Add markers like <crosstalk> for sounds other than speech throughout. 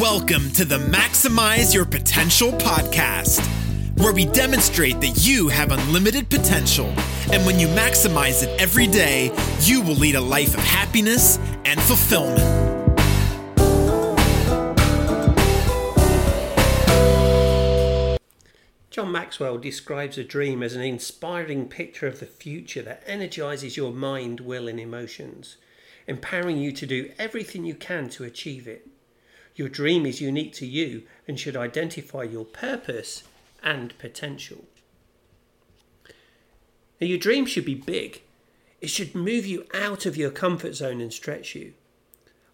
Welcome to the Maximize Your Potential podcast, where we demonstrate that you have unlimited potential. And when you maximize it every day, you will lead a life of happiness and fulfillment. John Maxwell describes a dream as an inspiring picture of the future that energizes your mind, will, and emotions, empowering you to do everything you can to achieve it. Your dream is unique to you and should identify your purpose and potential. Now, your dream should be big. It should move you out of your comfort zone and stretch you.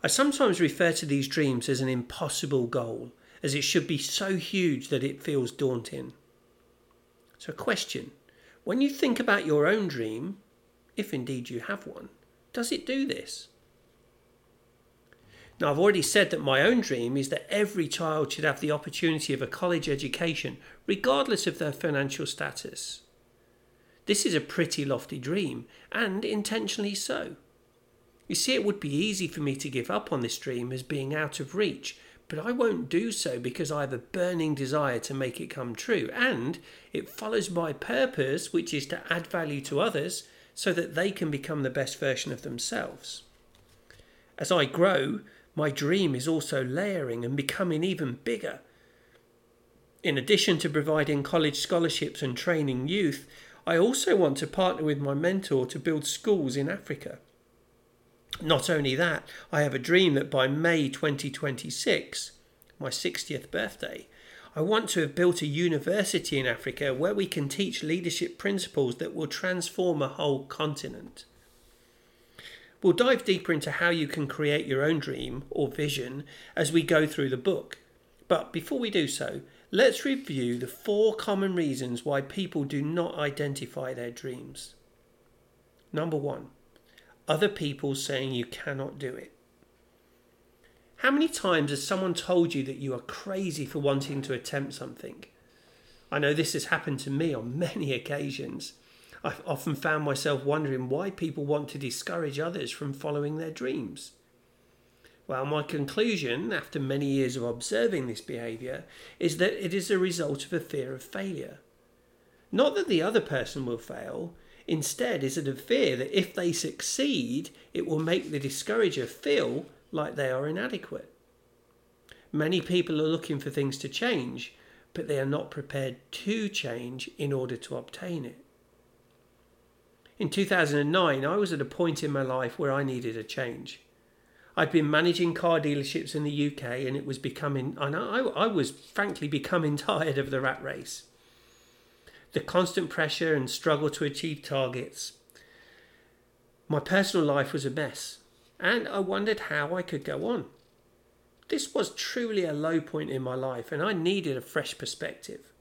I sometimes refer to these dreams as an impossible goal, as it should be so huge that it feels daunting. So, question when you think about your own dream, if indeed you have one, does it do this? Now, I've already said that my own dream is that every child should have the opportunity of a college education, regardless of their financial status. This is a pretty lofty dream, and intentionally so. You see, it would be easy for me to give up on this dream as being out of reach, but I won't do so because I have a burning desire to make it come true, and it follows my purpose, which is to add value to others so that they can become the best version of themselves. As I grow, my dream is also layering and becoming even bigger. In addition to providing college scholarships and training youth, I also want to partner with my mentor to build schools in Africa. Not only that, I have a dream that by May 2026, my 60th birthday, I want to have built a university in Africa where we can teach leadership principles that will transform a whole continent. We'll dive deeper into how you can create your own dream or vision as we go through the book. But before we do so, let's review the four common reasons why people do not identify their dreams. Number one, other people saying you cannot do it. How many times has someone told you that you are crazy for wanting to attempt something? I know this has happened to me on <laughs> many occasions. I've often found myself wondering why people want to discourage others from following their dreams. Well, my conclusion, after many years of observing this behaviour, is that it is a result of a fear of failure. Not that the other person will fail, instead, is it a fear that if they succeed, it will make the discourager feel like they are inadequate. Many people are looking for things to change, but they are not prepared to change in order to obtain it. In 2009, I was at a point in my life where I needed a change. I'd been managing car dealerships in the UK and it was becoming, and I, I was frankly becoming <laughs> tired of the rat race. The constant pressure and struggle to achieve targets. My personal life was a mess, and I wondered how I could go on. This was truly a low point in my life, and I needed a fresh perspective.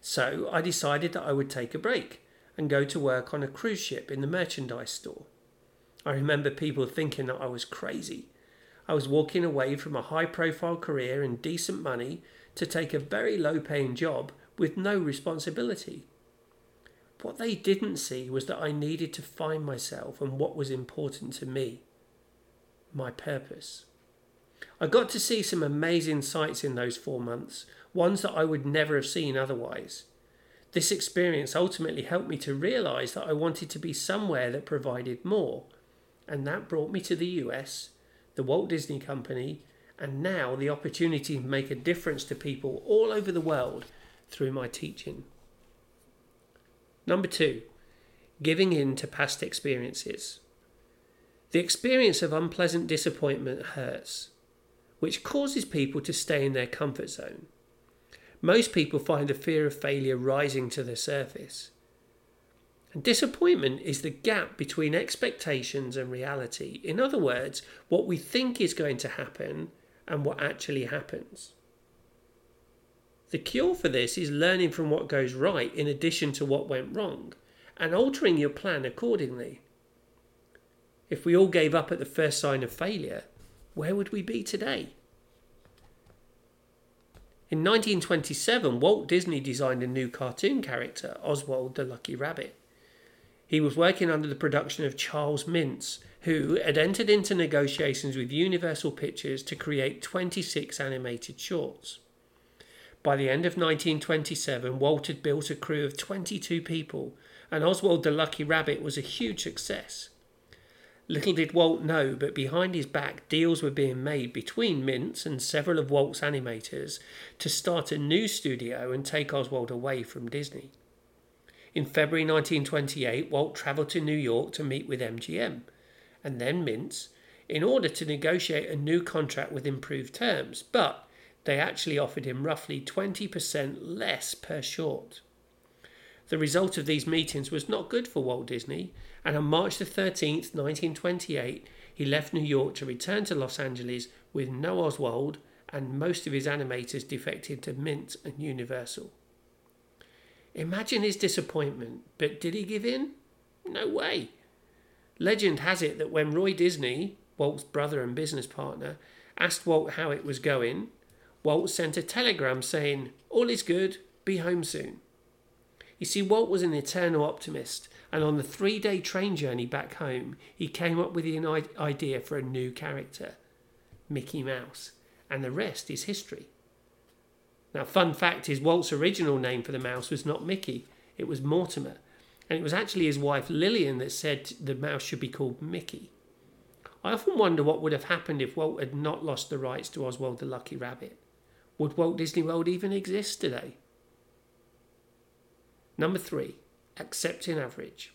So I decided that I would take a break and go to work on a cruise ship in the merchandise store. I remember people thinking that I was crazy. I was walking away from a high profile career and decent money to take a very low paying job with no responsibility. What they didn't see was that I needed to find myself and what was important to me my purpose. I got to see some amazing sights in those four months, ones that I would never have seen otherwise. This experience ultimately helped me to realize that I wanted to be somewhere that provided more. And that brought me to the US, the Walt Disney Company, and now the opportunity to make a difference to people all over the world through my teaching. Number two, giving in to past experiences. The experience of unpleasant disappointment hurts, which causes people to stay in their comfort zone most people find the fear of failure rising to the surface. And disappointment is the gap between expectations and reality. In other words, what we think is going to happen and what actually happens. The cure for this is learning from what goes right in addition to what went wrong and altering your plan accordingly. If we all gave up at the first sign of failure, where would we be today? In 1927, Walt Disney designed a new cartoon character, Oswald the Lucky Rabbit. He was working under the production of Charles Mintz, who had entered into negotiations with Universal Pictures to create 26 animated shorts. By the end of 1927, Walt had built a crew of 22 people, and Oswald the Lucky Rabbit was a huge success. Little did Walt know, but behind his back, deals were being made between Mintz and several of Walt's animators to start a new studio and take Oswald away from Disney. In February 1928, Walt travelled to New York to meet with MGM and then Mintz in order to negotiate a new contract with improved terms, but they actually offered him roughly 20% less per short. The result of these meetings was not good for Walt Disney, and on March the 13th, 1928, he left New York to return to Los Angeles with no Oswald and most of his animators defected to Mintz and Universal. Imagine his disappointment, but did he give in? No way. Legend has it that when Roy Disney, Walt's brother and business partner, asked Walt how it was going, Walt sent a telegram saying, All is good, be home soon. You see, Walt was an eternal optimist, and on the three day train journey back home, he came up with an idea for a new character Mickey Mouse, and the rest is history. Now, fun fact is, Walt's original name for the mouse was not Mickey, it was Mortimer, and it was actually his wife Lillian that said the mouse should be called Mickey. I often wonder what would have happened if Walt had not lost the rights to Oswald the Lucky Rabbit. Would Walt Disney World even exist today? Number three, accepting average.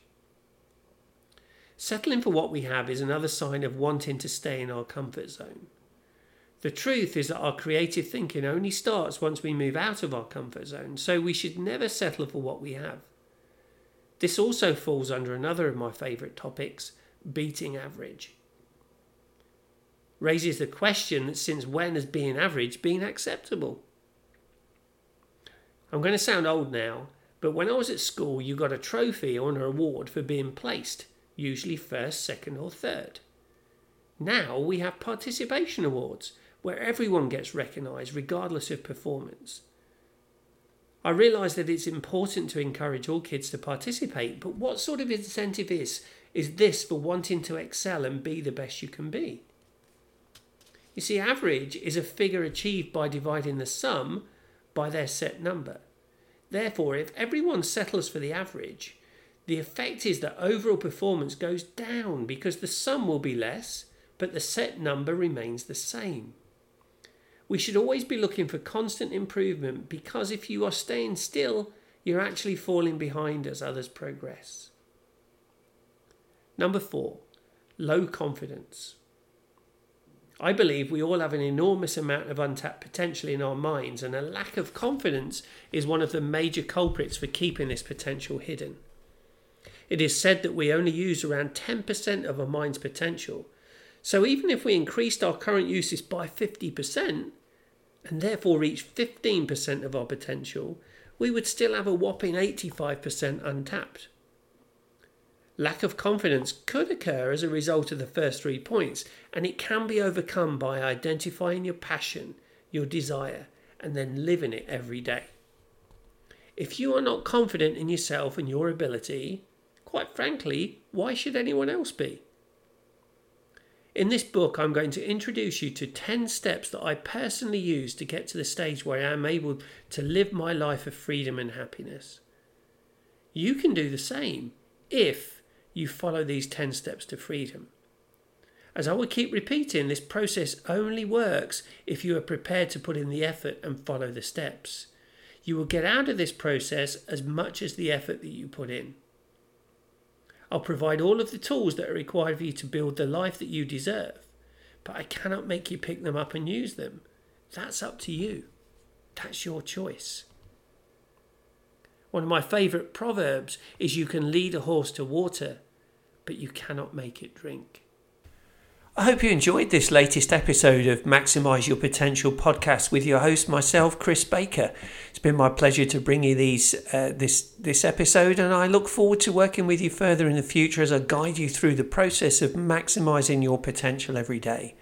Settling for what we have is another sign of wanting to stay in our comfort zone. The truth is that our creative thinking only starts once we move out of our comfort zone, so we should never settle for what we have. This also falls under another of my favourite topics beating average raises the question that since when has being average been acceptable? I'm going to sound old now, but when I was at school, you got a trophy or an award for being placed, usually first, second, or third. Now we have participation awards where everyone gets recognised regardless of performance. I realise that it's important to encourage all kids to participate, but what sort of incentive is is this for wanting to excel and be the best you can be? You see, average is a figure achieved by dividing the sum by their set number. Therefore, if everyone settles for the average, the effect is that overall performance goes down because the sum will be less, but the set number remains the same. We should always be looking for constant improvement because if you are staying still, you're actually falling behind as others progress. Number four, low confidence. I believe we all have an enormous amount of untapped potential in our minds, and a lack of confidence is one of the major culprits for keeping this potential hidden. It is said that we only use around 10% of our mind's potential. So even if we increased our current uses by 50% and therefore reached 15% of our potential, we would still have a whopping 85% untapped. Lack of confidence could occur as a result of the first three points, and it can be overcome by identifying your passion, your desire, and then living it every day. If you are not confident in yourself and your ability, quite frankly, why should anyone else be? In this book, I'm going to introduce you to 10 steps that I personally use to get to the stage where I am able to live my life of freedom and happiness. You can do the same if you follow these 10 steps to freedom. As I will keep repeating, this process only works if you are prepared to put in the effort and follow the steps. You will get out of this process as much as the effort that you put in. I'll provide all of the tools that are required for you to build the life that you deserve, but I cannot make you pick them up and use them. That's up to you. That's your choice. One of my favourite proverbs is you can lead a horse to water, but you cannot make it drink. I hope you enjoyed this latest episode of Maximize Your Potential podcast with your host, myself, Chris Baker. It's been my pleasure to bring you these uh, this this episode, and I look forward to working with you further in the future as I guide you through the process of maximizing your potential every day.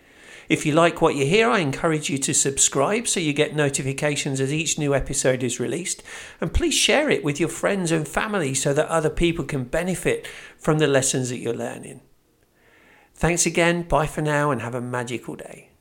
If you like what you hear, I encourage you to subscribe so you get notifications as each new episode is released. And please share it with your friends and family so that other people can benefit from the lessons that you're learning. Thanks again, bye for now, and have a magical day.